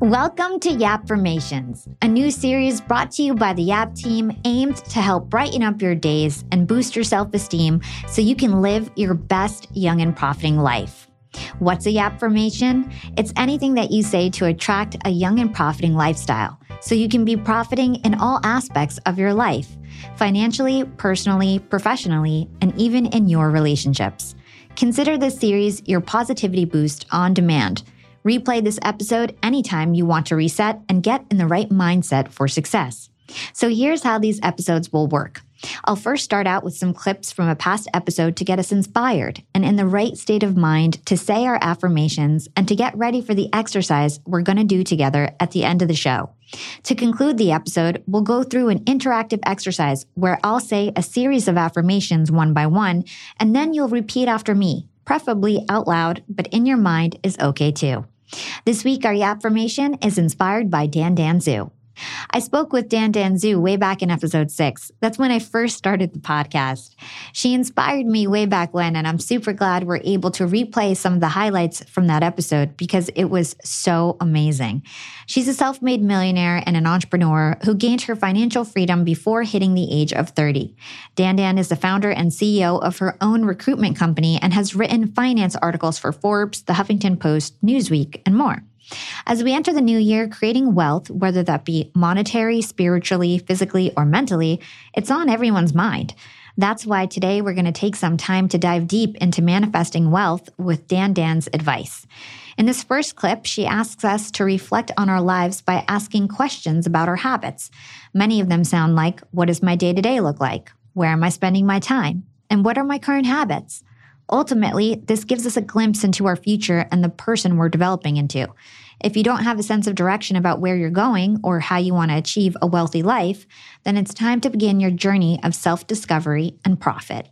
Welcome to Yapfirmations, a new series brought to you by the Yap team aimed to help brighten up your days and boost your self esteem so you can live your best young and profiting life. What's a Yapfirmation? It's anything that you say to attract a young and profiting lifestyle so you can be profiting in all aspects of your life financially, personally, professionally, and even in your relationships. Consider this series your positivity boost on demand Replay this episode anytime you want to reset and get in the right mindset for success. So here's how these episodes will work. I'll first start out with some clips from a past episode to get us inspired and in the right state of mind to say our affirmations and to get ready for the exercise we're going to do together at the end of the show. To conclude the episode, we'll go through an interactive exercise where I'll say a series of affirmations one by one, and then you'll repeat after me, preferably out loud, but in your mind is okay too. This week, our affirmation is inspired by Dandan Zhu. I spoke with Dandan Zhu way back in episode six. That's when I first started the podcast. She inspired me way back when, and I'm super glad we're able to replay some of the highlights from that episode because it was so amazing. She's a self made millionaire and an entrepreneur who gained her financial freedom before hitting the age of 30. Dandan is the founder and CEO of her own recruitment company and has written finance articles for Forbes, The Huffington Post, Newsweek, and more. As we enter the new year, creating wealth, whether that be monetary, spiritually, physically, or mentally, it's on everyone's mind. That's why today we're going to take some time to dive deep into manifesting wealth with Dandan's advice. In this first clip, she asks us to reflect on our lives by asking questions about our habits. Many of them sound like What does my day to day look like? Where am I spending my time? And what are my current habits? Ultimately, this gives us a glimpse into our future and the person we're developing into. If you don't have a sense of direction about where you're going or how you want to achieve a wealthy life, then it's time to begin your journey of self discovery and profit.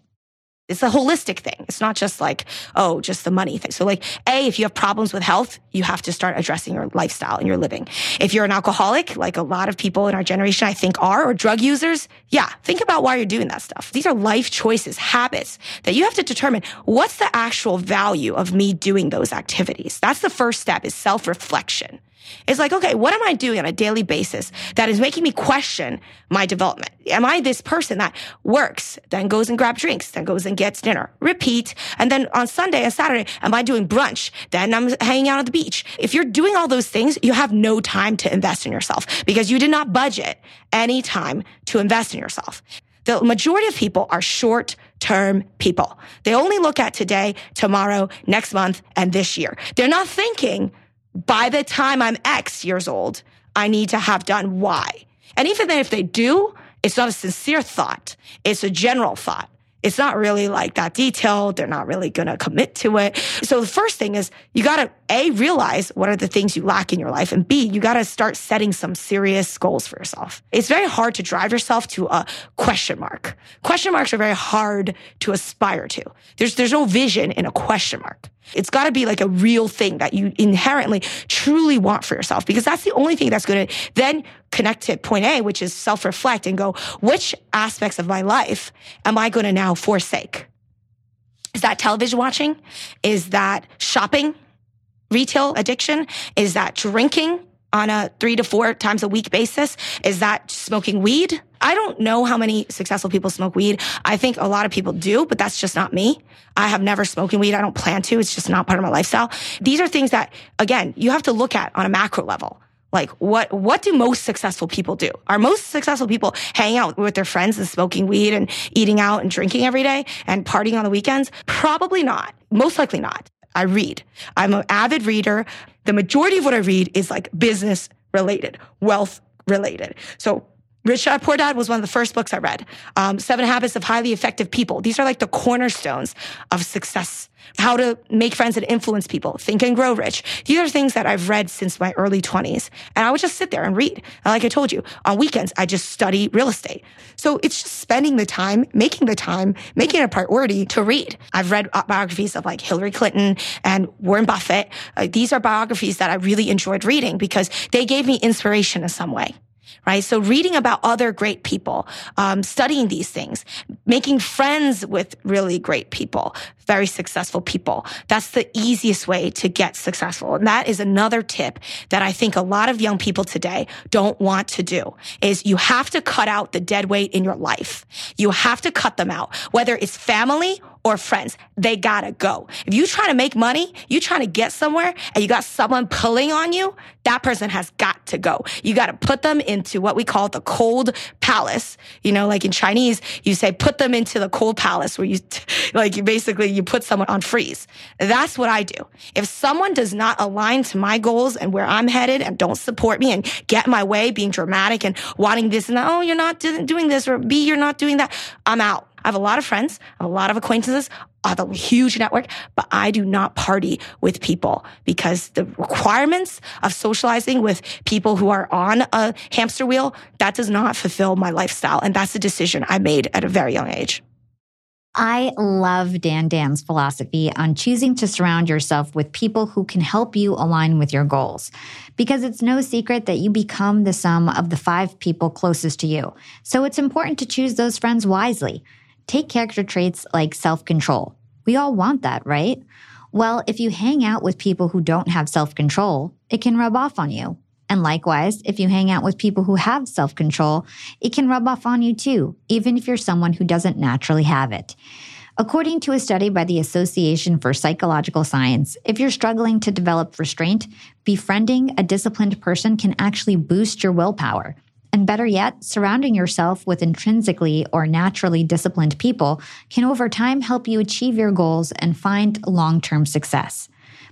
It's a holistic thing. It's not just like, oh, just the money thing. So like, A, if you have problems with health, you have to start addressing your lifestyle and your living. If you're an alcoholic, like a lot of people in our generation, I think are, or drug users, yeah, think about why you're doing that stuff. These are life choices, habits that you have to determine what's the actual value of me doing those activities. That's the first step is self reflection. It's like, okay, what am I doing on a daily basis that is making me question my development? Am I this person that works, then goes and grabs drinks, then goes and gets dinner, repeat, and then on Sunday and Saturday, am I doing brunch? Then I'm hanging out at the beach. If you're doing all those things, you have no time to invest in yourself because you did not budget any time to invest in yourself. The majority of people are short term people. They only look at today, tomorrow, next month, and this year. They're not thinking by the time I'm X years old, I need to have done Y. And even then, if they do, it's not a sincere thought. It's a general thought. It's not really like that detailed. They're not really going to commit to it. So the first thing is you got to A, realize what are the things you lack in your life. And B, you got to start setting some serious goals for yourself. It's very hard to drive yourself to a question mark. Question marks are very hard to aspire to. There's, there's no vision in a question mark. It's got to be like a real thing that you inherently truly want for yourself because that's the only thing that's going to then connect to point A, which is self reflect and go, which aspects of my life am I going to now forsake? Is that television watching? Is that shopping? Retail addiction? Is that drinking? on a three to four times a week basis? Is that smoking weed? I don't know how many successful people smoke weed. I think a lot of people do, but that's just not me. I have never smoking weed. I don't plan to. It's just not part of my lifestyle. These are things that, again, you have to look at on a macro level. Like what, what do most successful people do? Are most successful people hanging out with their friends and smoking weed and eating out and drinking every day and partying on the weekends? Probably not. Most likely not. I read. I'm an avid reader. The majority of what I read is like business related, wealth related. So Rich Dad Poor Dad was one of the first books I read. Um, Seven Habits of Highly Effective People. These are like the cornerstones of success. How to make friends and influence people. Think and Grow Rich. These are things that I've read since my early 20s. And I would just sit there and read. And like I told you, on weekends, I just study real estate. So it's just spending the time, making the time, making it a priority to read. I've read biographies of like Hillary Clinton and Warren Buffett. Uh, these are biographies that I really enjoyed reading because they gave me inspiration in some way. Right? So reading about other great people, um, studying these things, making friends with really great people, very successful people. That's the easiest way to get successful. And that is another tip that I think a lot of young people today don't want to do is you have to cut out the dead weight in your life. You have to cut them out, whether it's family or friends. They gotta go. If you trying to make money, you trying to get somewhere and you got someone pulling on you, that person has got to go. You got to put them into what we call the cold palace. You know, like in Chinese, you say put them into the cold palace where you, like you basically, you put someone on freeze. That's what I do. If someone does not align to my goals and where I'm headed and don't support me and get my way, being dramatic and wanting this and that, oh, you're not doing this or B, you're not doing that, I'm out. I have a lot of friends, I have a lot of acquaintances. I have a huge network, but I do not party with people because the requirements of socializing with people who are on a hamster wheel, that does not fulfill my lifestyle. And that's a decision I made at a very young age. I love Dandan's philosophy on choosing to surround yourself with people who can help you align with your goals. Because it's no secret that you become the sum of the five people closest to you. So it's important to choose those friends wisely. Take character traits like self control. We all want that, right? Well, if you hang out with people who don't have self control, it can rub off on you. And likewise, if you hang out with people who have self control, it can rub off on you too, even if you're someone who doesn't naturally have it. According to a study by the Association for Psychological Science, if you're struggling to develop restraint, befriending a disciplined person can actually boost your willpower. And better yet, surrounding yourself with intrinsically or naturally disciplined people can over time help you achieve your goals and find long term success.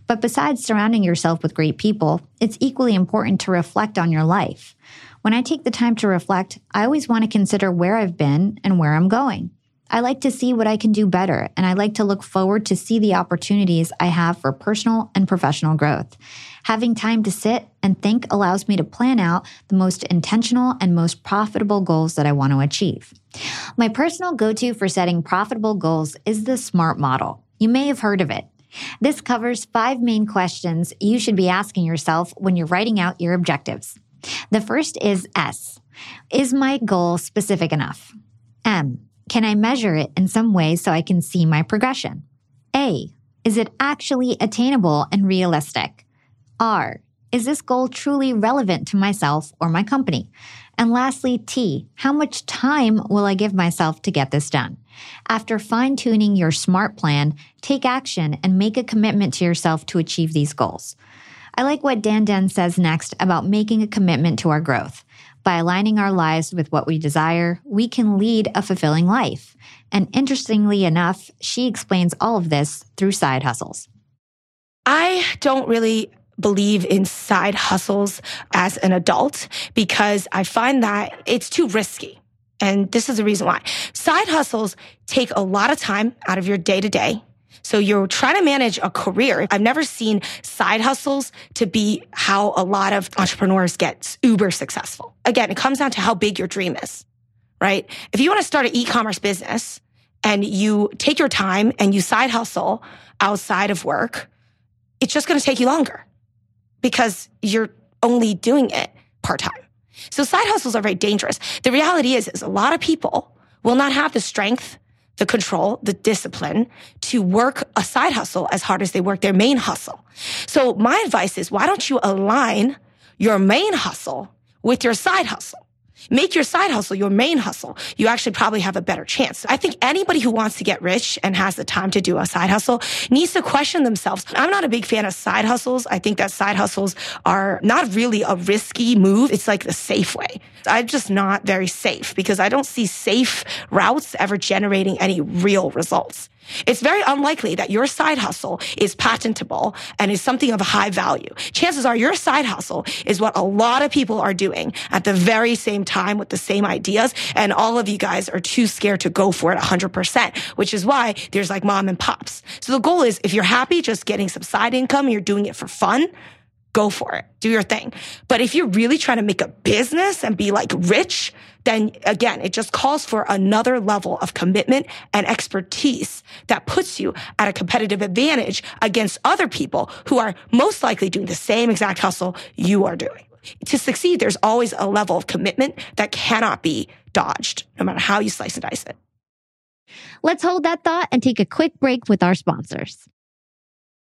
But besides surrounding yourself with great people, it's equally important to reflect on your life. When I take the time to reflect, I always want to consider where I've been and where I'm going. I like to see what I can do better, and I like to look forward to see the opportunities I have for personal and professional growth. Having time to sit and think allows me to plan out the most intentional and most profitable goals that I want to achieve. My personal go to for setting profitable goals is the SMART model. You may have heard of it. This covers five main questions you should be asking yourself when you're writing out your objectives. The first is S. Is my goal specific enough? M. Can I measure it in some way so I can see my progression? A. Is it actually attainable and realistic? R. Is this goal truly relevant to myself or my company? And lastly, T. How much time will I give myself to get this done? After fine tuning your SMART plan, take action and make a commitment to yourself to achieve these goals. I like what Dandan says next about making a commitment to our growth. By aligning our lives with what we desire, we can lead a fulfilling life. And interestingly enough, she explains all of this through side hustles. I don't really believe in side hustles as an adult because I find that it's too risky. And this is the reason why. Side hustles take a lot of time out of your day to day. So you're trying to manage a career. I've never seen side hustles to be how a lot of entrepreneurs get uber successful. Again, it comes down to how big your dream is, right? If you want to start an e-commerce business and you take your time and you side hustle outside of work, it's just going to take you longer because you're only doing it part time. So side hustles are very dangerous. The reality is, is a lot of people will not have the strength, the control, the discipline to work a side hustle as hard as they work their main hustle. So my advice is, why don't you align your main hustle with your side hustle? Make your side hustle your main hustle. You actually probably have a better chance. I think anybody who wants to get rich and has the time to do a side hustle needs to question themselves. I'm not a big fan of side hustles. I think that side hustles are not really a risky move. It's like the safe way. I'm just not very safe because I don't see safe routes ever generating any real results. It's very unlikely that your side hustle is patentable and is something of high value. Chances are your side hustle is what a lot of people are doing at the very same time with the same ideas. And all of you guys are too scared to go for it 100%, which is why there's like mom and pops. So the goal is if you're happy just getting some side income you're doing it for fun, go for it. Do your thing. But if you're really trying to make a business and be like rich, then again, it just calls for another level of commitment and expertise that puts you at a competitive advantage against other people who are most likely doing the same exact hustle you are doing. to succeed, there's always a level of commitment that cannot be dodged, no matter how you slice and dice it. Let's hold that thought and take a quick break with our sponsors.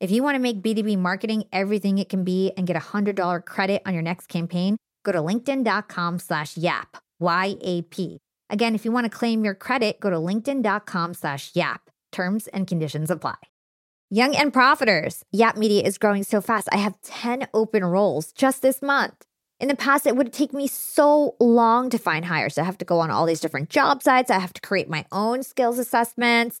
If you want to make B2B marketing everything it can be and get a $100 credit on your next campaign, go to linkedin.com slash yap, Y-A-P. Again, if you want to claim your credit, go to linkedin.com slash yap. Terms and conditions apply. Young and Profiters. Yap Media is growing so fast. I have 10 open roles just this month. In the past, it would take me so long to find hires. I have to go on all these different job sites. I have to create my own skills assessments.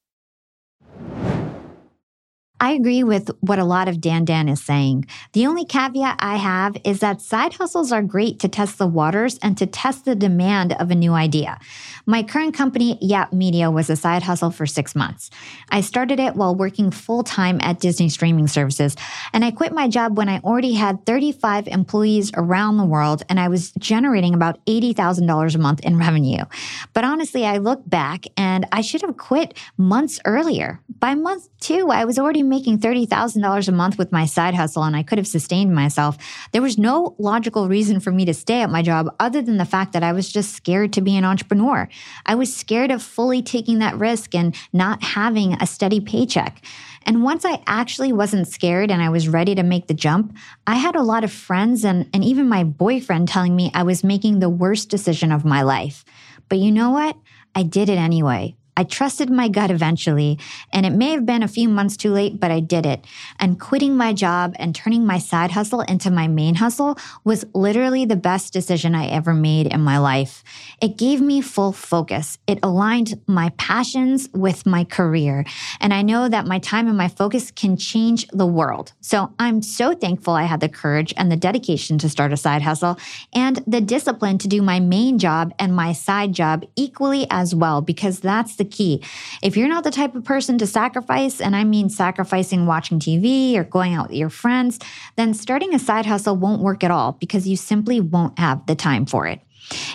I agree with what a lot of Dandan is saying. The only caveat I have is that side hustles are great to test the waters and to test the demand of a new idea. My current company, Yap Media, was a side hustle for six months. I started it while working full time at Disney streaming services, and I quit my job when I already had 35 employees around the world and I was generating about $80,000 a month in revenue. But honestly, I look back and I should have quit months earlier. By month two, I was already making $30,000 a month with my side hustle and I could have sustained myself. There was no logical reason for me to stay at my job other than the fact that I was just scared to be an entrepreneur. I was scared of fully taking that risk and not having a steady paycheck. And once I actually wasn't scared and I was ready to make the jump, I had a lot of friends and, and even my boyfriend telling me I was making the worst decision of my life. But you know what? I did it anyway. I trusted my gut eventually, and it may have been a few months too late, but I did it. And quitting my job and turning my side hustle into my main hustle was literally the best decision I ever made in my life. It gave me full focus. It aligned my passions with my career. And I know that my time and my focus can change the world. So I'm so thankful I had the courage and the dedication to start a side hustle and the discipline to do my main job and my side job equally as well, because that's the key. If you're not the type of person to sacrifice, and I mean sacrificing watching TV or going out with your friends, then starting a side hustle won't work at all because you simply won't have the time for it.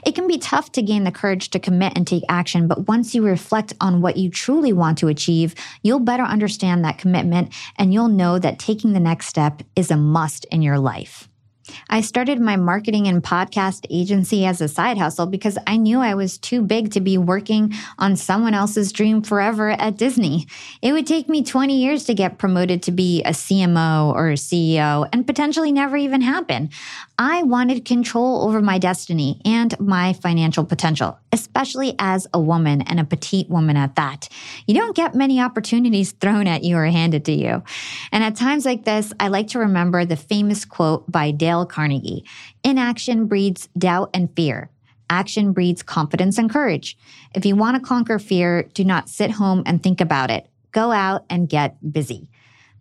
It can be tough to gain the courage to commit and take action, but once you reflect on what you truly want to achieve, you'll better understand that commitment and you'll know that taking the next step is a must in your life. I started my marketing and podcast agency as a side hustle because I knew I was too big to be working on someone else's dream forever at Disney. It would take me 20 years to get promoted to be a CMO or a CEO and potentially never even happen. I wanted control over my destiny and my financial potential, especially as a woman and a petite woman at that. You don't get many opportunities thrown at you or handed to you. And at times like this, I like to remember the famous quote by Dale Dale Carnegie. Inaction breeds doubt and fear. Action breeds confidence and courage. If you want to conquer fear, do not sit home and think about it. Go out and get busy.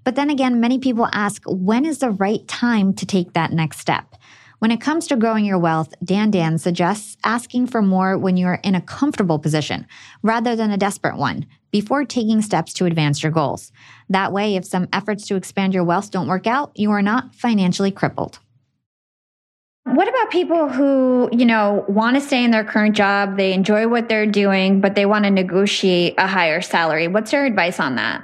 But then again, many people ask, when is the right time to take that next step? When it comes to growing your wealth, Dandan suggests asking for more when you're in a comfortable position rather than a desperate one before taking steps to advance your goals. That way, if some efforts to expand your wealth don't work out, you are not financially crippled. What about people who, you know, want to stay in their current job, they enjoy what they're doing, but they want to negotiate a higher salary? What's your advice on that?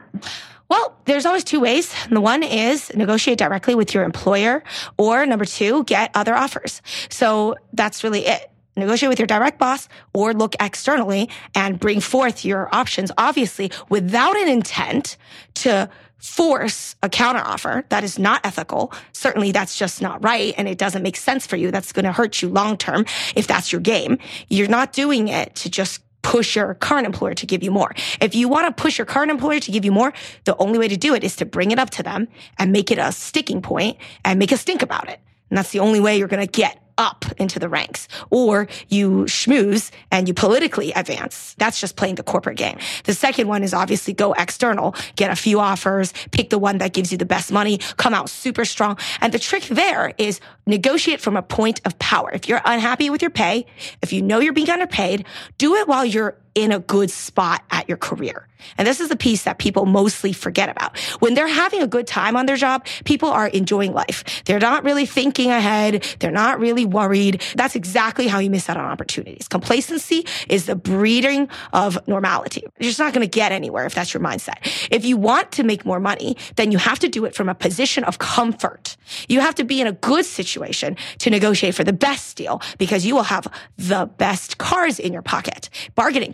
Well, there's always two ways. The one is negotiate directly with your employer, or number two, get other offers. So that's really it negotiate with your direct boss or look externally and bring forth your options, obviously without an intent to force a counteroffer. That is not ethical. Certainly that's just not right. And it doesn't make sense for you. That's going to hurt you long term if that's your game. You're not doing it to just push your current employer to give you more. If you want to push your current employer to give you more, the only way to do it is to bring it up to them and make it a sticking point and make a stink about it. And that's the only way you're going to get up into the ranks or you schmooze and you politically advance. That's just playing the corporate game. The second one is obviously go external, get a few offers, pick the one that gives you the best money, come out super strong. And the trick there is negotiate from a point of power. If you're unhappy with your pay, if you know you're being underpaid, do it while you're in a good spot at your career. And this is the piece that people mostly forget about. When they're having a good time on their job, people are enjoying life. They're not really thinking ahead. They're not really worried. That's exactly how you miss out on opportunities. Complacency is the breeding of normality. You're just not going to get anywhere if that's your mindset. If you want to make more money, then you have to do it from a position of comfort. You have to be in a good situation to negotiate for the best deal because you will have the best cars in your pocket. Bargaining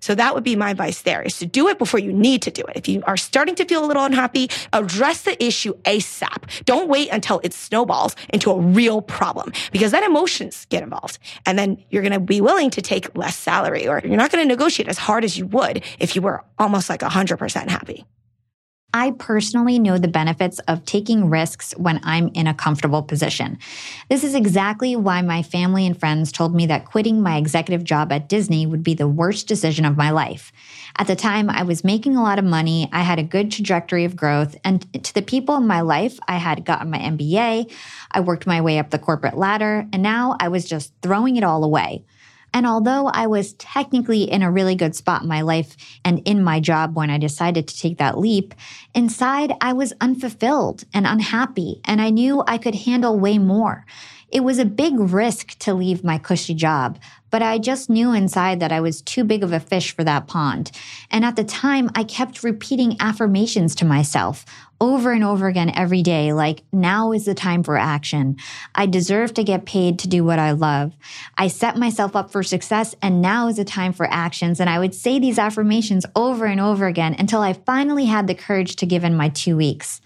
So that would be my advice there is to do it before you need to do it. If you are starting to feel a little unhappy, address the issue ASAP. Don't wait until it snowballs into a real problem because then emotions get involved and then you're going to be willing to take less salary or you're not going to negotiate as hard as you would if you were almost like 100% happy. I personally know the benefits of taking risks when I'm in a comfortable position. This is exactly why my family and friends told me that quitting my executive job at Disney would be the worst decision of my life. At the time, I was making a lot of money, I had a good trajectory of growth, and to the people in my life, I had gotten my MBA, I worked my way up the corporate ladder, and now I was just throwing it all away. And although I was technically in a really good spot in my life and in my job when I decided to take that leap, inside I was unfulfilled and unhappy, and I knew I could handle way more. It was a big risk to leave my cushy job, but I just knew inside that I was too big of a fish for that pond. And at the time, I kept repeating affirmations to myself over and over again every day, like, now is the time for action. I deserve to get paid to do what I love. I set myself up for success, and now is the time for actions. And I would say these affirmations over and over again until I finally had the courage to give in my two weeks.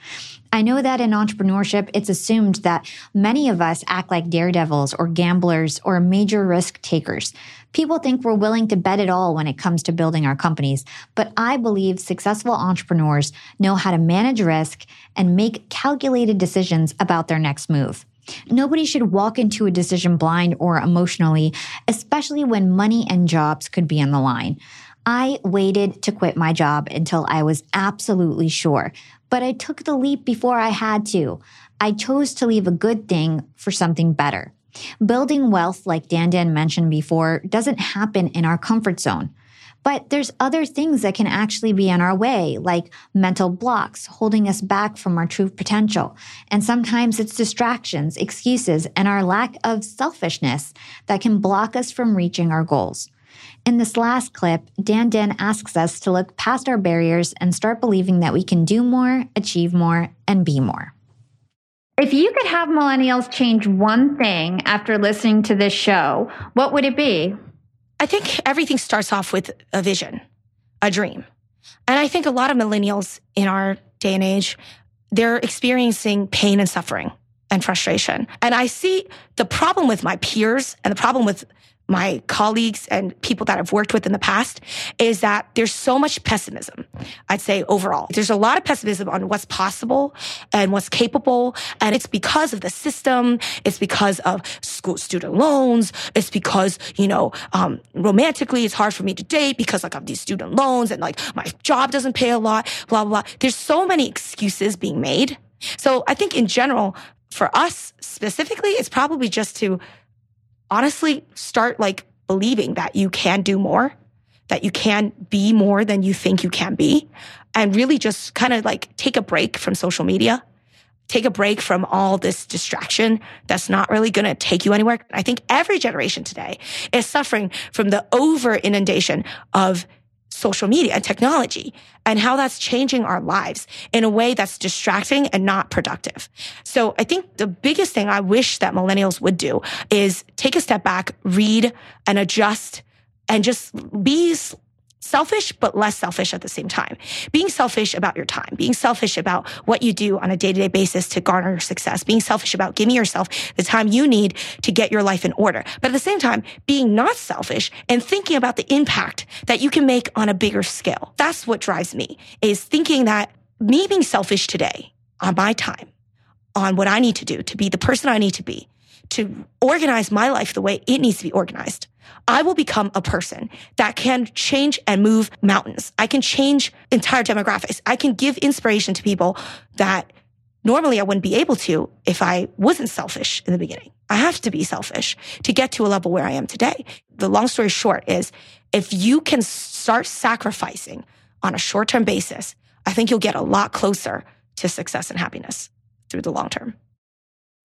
I know that in entrepreneurship, it's assumed that many of us act like daredevils or gamblers or major risk takers. People think we're willing to bet it all when it comes to building our companies, but I believe successful entrepreneurs know how to manage risk and make calculated decisions about their next move. Nobody should walk into a decision blind or emotionally, especially when money and jobs could be on the line. I waited to quit my job until I was absolutely sure, but I took the leap before I had to. I chose to leave a good thing for something better. Building wealth, like Dandan mentioned before, doesn't happen in our comfort zone. But there's other things that can actually be in our way, like mental blocks holding us back from our true potential. And sometimes it's distractions, excuses, and our lack of selfishness that can block us from reaching our goals. In this last clip, Dandan asks us to look past our barriers and start believing that we can do more, achieve more, and be more. If you could have millennials change one thing after listening to this show, what would it be? I think everything starts off with a vision, a dream. And I think a lot of millennials in our day and age, they're experiencing pain and suffering and frustration. And I see the problem with my peers and the problem with my colleagues and people that I've worked with in the past is that there's so much pessimism. I'd say overall, there's a lot of pessimism on what's possible and what's capable. And it's because of the system. It's because of school student loans. It's because, you know, um, romantically, it's hard for me to date because like of these student loans and like my job doesn't pay a lot, blah, blah, blah. There's so many excuses being made. So I think in general, for us specifically, it's probably just to honestly start like believing that you can do more, that you can be more than you think you can be, and really just kind of like take a break from social media. Take a break from all this distraction that's not really going to take you anywhere. I think every generation today is suffering from the over inundation of social media and technology and how that's changing our lives in a way that's distracting and not productive. So I think the biggest thing I wish that millennials would do is take a step back, read and adjust and just be selfish, but less selfish at the same time. Being selfish about your time, being selfish about what you do on a day to day basis to garner your success, being selfish about giving yourself the time you need to get your life in order. But at the same time, being not selfish and thinking about the impact that you can make on a bigger scale. That's what drives me is thinking that me being selfish today on my time, on what I need to do to be the person I need to be, to organize my life the way it needs to be organized I will become a person that can change and move mountains. I can change entire demographics. I can give inspiration to people that normally I wouldn't be able to if I wasn't selfish in the beginning. I have to be selfish to get to a level where I am today. The long story short is if you can start sacrificing on a short term basis, I think you'll get a lot closer to success and happiness through the long term.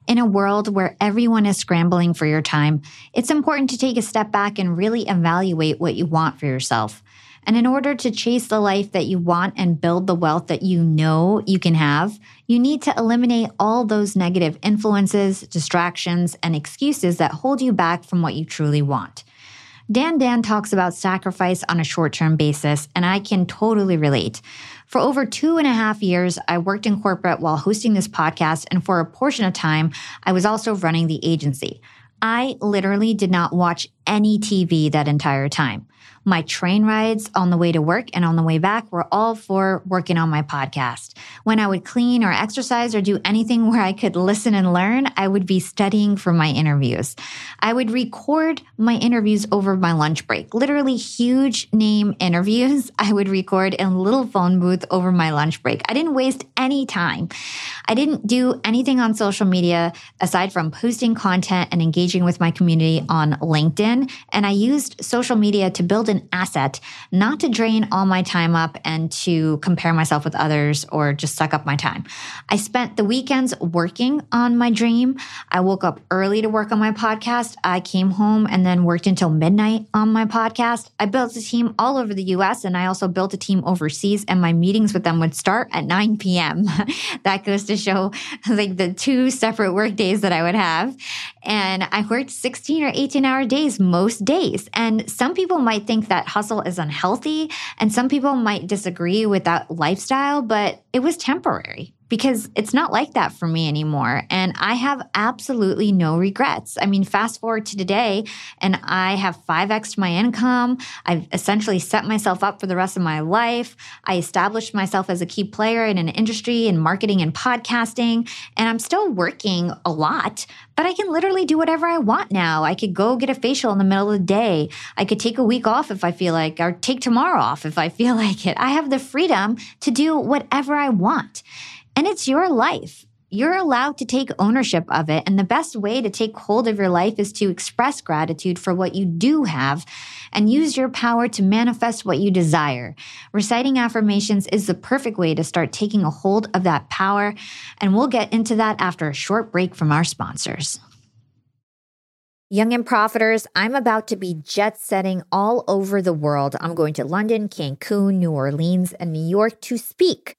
In a world where everyone is scrambling for your time, it's important to take a step back and really evaluate what you want for yourself. And in order to chase the life that you want and build the wealth that you know you can have, you need to eliminate all those negative influences, distractions, and excuses that hold you back from what you truly want. Dandan talks about sacrifice on a short term basis, and I can totally relate. For over two and a half years, I worked in corporate while hosting this podcast, and for a portion of time, I was also running the agency. I literally did not watch any TV that entire time. My train rides on the way to work and on the way back were all for working on my podcast. When I would clean or exercise or do anything where I could listen and learn, I would be studying for my interviews. I would record my interviews over my lunch break, literally huge name interviews. I would record in a little phone booth over my lunch break. I didn't waste any time. I didn't do anything on social media aside from posting content and engaging with my community on LinkedIn. And I used social media to build an asset, not to drain all my time up and to compare myself with others or just suck up my time. I spent the weekends working on my dream. I woke up early to work on my podcast. I came home and then worked until midnight on my podcast. I built a team all over the US and I also built a team overseas, and my meetings with them would start at 9 p.m. that goes to show like the two separate work days that I would have. And I worked 16 or 18 hour days most days. And some people might think that hustle is unhealthy, and some people might disagree with that lifestyle, but it was temporary. Because it's not like that for me anymore. And I have absolutely no regrets. I mean, fast forward to today, and I have 5x my income. I've essentially set myself up for the rest of my life. I established myself as a key player in an industry in marketing and podcasting. And I'm still working a lot, but I can literally do whatever I want now. I could go get a facial in the middle of the day. I could take a week off if I feel like, or take tomorrow off if I feel like it. I have the freedom to do whatever I want. And it's your life. You're allowed to take ownership of it. And the best way to take hold of your life is to express gratitude for what you do have and use your power to manifest what you desire. Reciting affirmations is the perfect way to start taking a hold of that power. And we'll get into that after a short break from our sponsors. Young and Profiters, I'm about to be jet setting all over the world. I'm going to London, Cancun, New Orleans, and New York to speak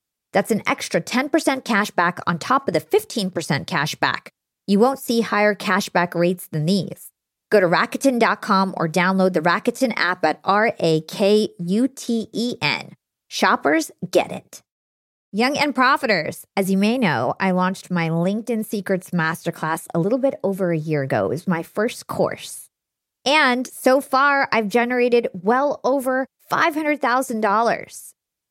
That's an extra 10% cash back on top of the 15% cash back. You won't see higher cashback rates than these. Go to Rakuten.com or download the Rakuten app at R A K U T E N. Shoppers get it. Young and Profiters, as you may know, I launched my LinkedIn Secrets Masterclass a little bit over a year ago. It was my first course. And so far, I've generated well over $500,000.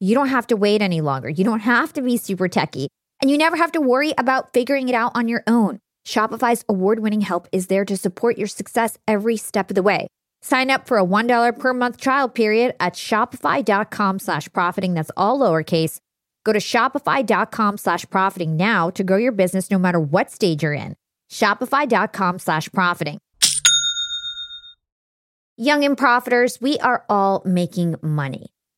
you don't have to wait any longer. You don't have to be super techy, and you never have to worry about figuring it out on your own. Shopify's award winning help is there to support your success every step of the way. Sign up for a $1 per month trial period at shopify.com slash profiting. That's all lowercase. Go to shopify.com slash profiting now to grow your business no matter what stage you're in. Shopify.com slash profiting. Young and profiters, we are all making money.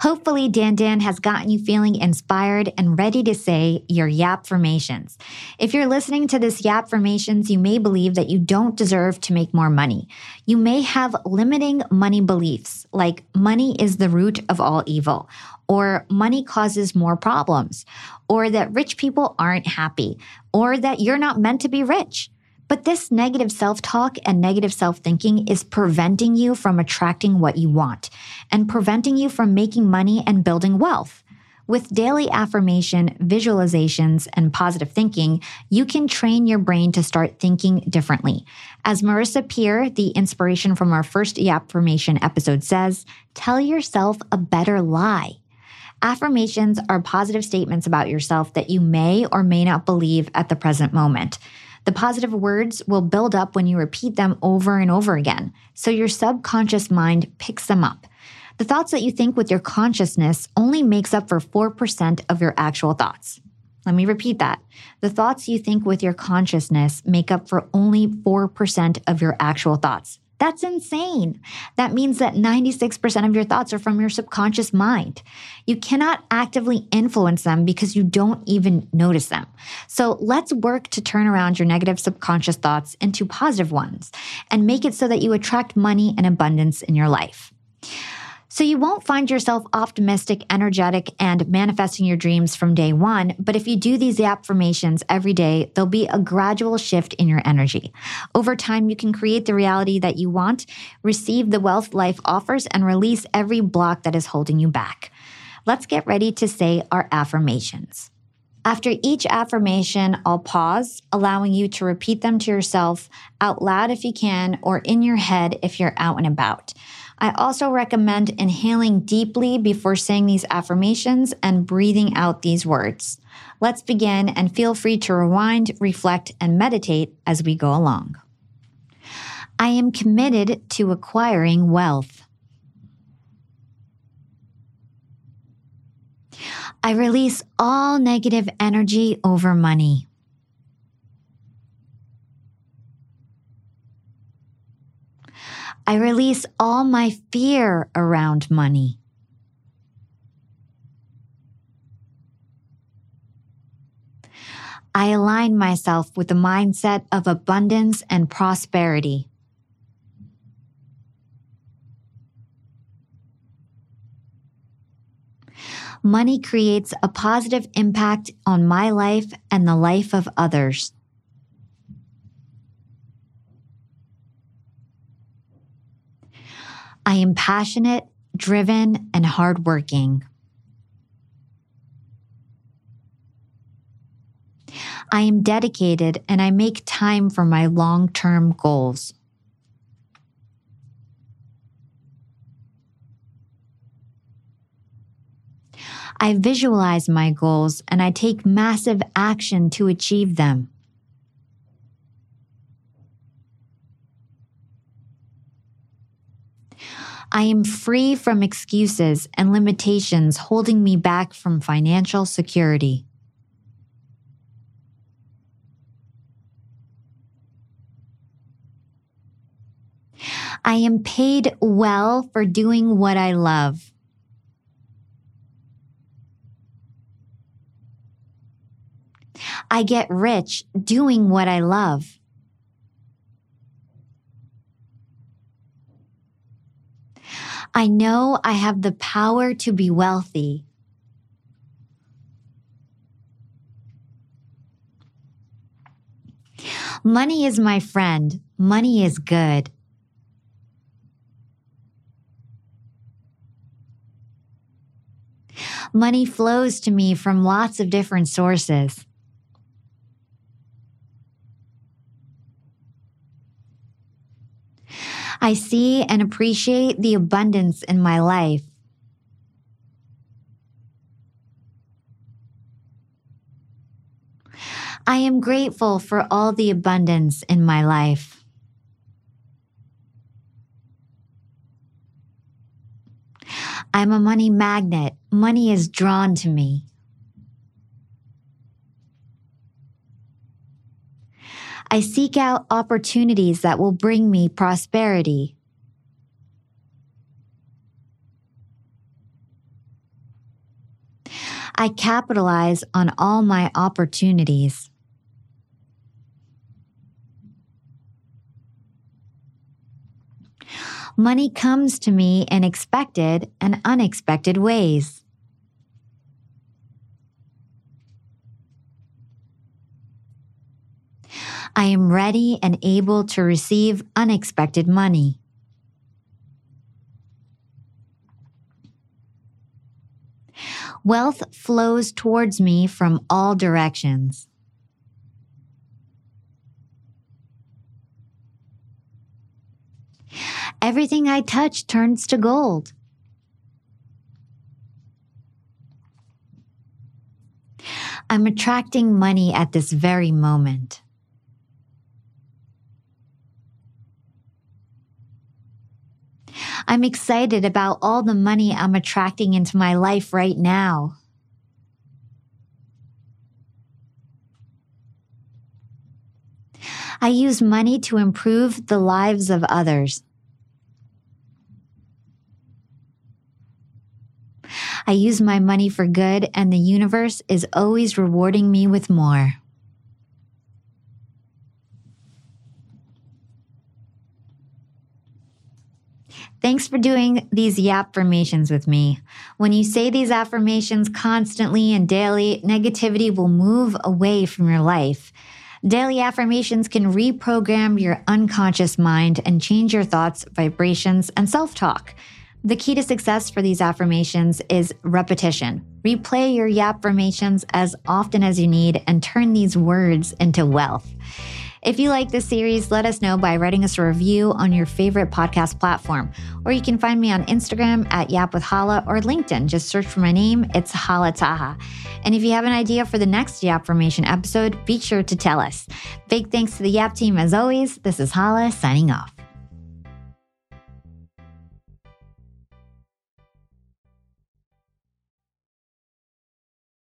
Hopefully, Dandan has gotten you feeling inspired and ready to say your Yapfirmations. If you're listening to this Yapfirmations, you may believe that you don't deserve to make more money. You may have limiting money beliefs, like money is the root of all evil, or money causes more problems, or that rich people aren't happy, or that you're not meant to be rich. But this negative self talk and negative self thinking is preventing you from attracting what you want and preventing you from making money and building wealth. With daily affirmation, visualizations, and positive thinking, you can train your brain to start thinking differently. As Marissa Peer, the inspiration from our first affirmation episode says, tell yourself a better lie. Affirmations are positive statements about yourself that you may or may not believe at the present moment. The positive words will build up when you repeat them over and over again, so your subconscious mind picks them up. The thoughts that you think with your consciousness only makes up for 4% of your actual thoughts. Let me repeat that. The thoughts you think with your consciousness make up for only 4% of your actual thoughts. That's insane. That means that 96% of your thoughts are from your subconscious mind. You cannot actively influence them because you don't even notice them. So let's work to turn around your negative subconscious thoughts into positive ones and make it so that you attract money and abundance in your life. So you won't find yourself optimistic, energetic, and manifesting your dreams from day one. But if you do these affirmations every day, there'll be a gradual shift in your energy. Over time, you can create the reality that you want, receive the wealth life offers, and release every block that is holding you back. Let's get ready to say our affirmations. After each affirmation, I'll pause, allowing you to repeat them to yourself out loud if you can, or in your head if you're out and about. I also recommend inhaling deeply before saying these affirmations and breathing out these words. Let's begin and feel free to rewind, reflect, and meditate as we go along. I am committed to acquiring wealth. I release all negative energy over money. I release all my fear around money. I align myself with the mindset of abundance and prosperity. Money creates a positive impact on my life and the life of others. I am passionate, driven, and hardworking. I am dedicated and I make time for my long term goals. I visualize my goals and I take massive action to achieve them. I am free from excuses and limitations holding me back from financial security. I am paid well for doing what I love. I get rich doing what I love. I know I have the power to be wealthy. Money is my friend. Money is good. Money flows to me from lots of different sources. I see and appreciate the abundance in my life. I am grateful for all the abundance in my life. I'm a money magnet. Money is drawn to me. I seek out opportunities that will bring me prosperity. I capitalize on all my opportunities. Money comes to me in expected and unexpected ways. I am ready and able to receive unexpected money. Wealth flows towards me from all directions. Everything I touch turns to gold. I'm attracting money at this very moment. I'm excited about all the money I'm attracting into my life right now. I use money to improve the lives of others. I use my money for good, and the universe is always rewarding me with more. Thanks for doing these Yapfirmations with me. When you say these affirmations constantly and daily, negativity will move away from your life. Daily affirmations can reprogram your unconscious mind and change your thoughts, vibrations, and self talk. The key to success for these affirmations is repetition. Replay your Yapfirmations as often as you need and turn these words into wealth. If you like this series, let us know by writing us a review on your favorite podcast platform. Or you can find me on Instagram at Yap with Hala or LinkedIn. Just search for my name, it's Hala Taha. And if you have an idea for the next Yapfirmation episode, be sure to tell us. Big thanks to the Yap team as always. This is Hala signing off.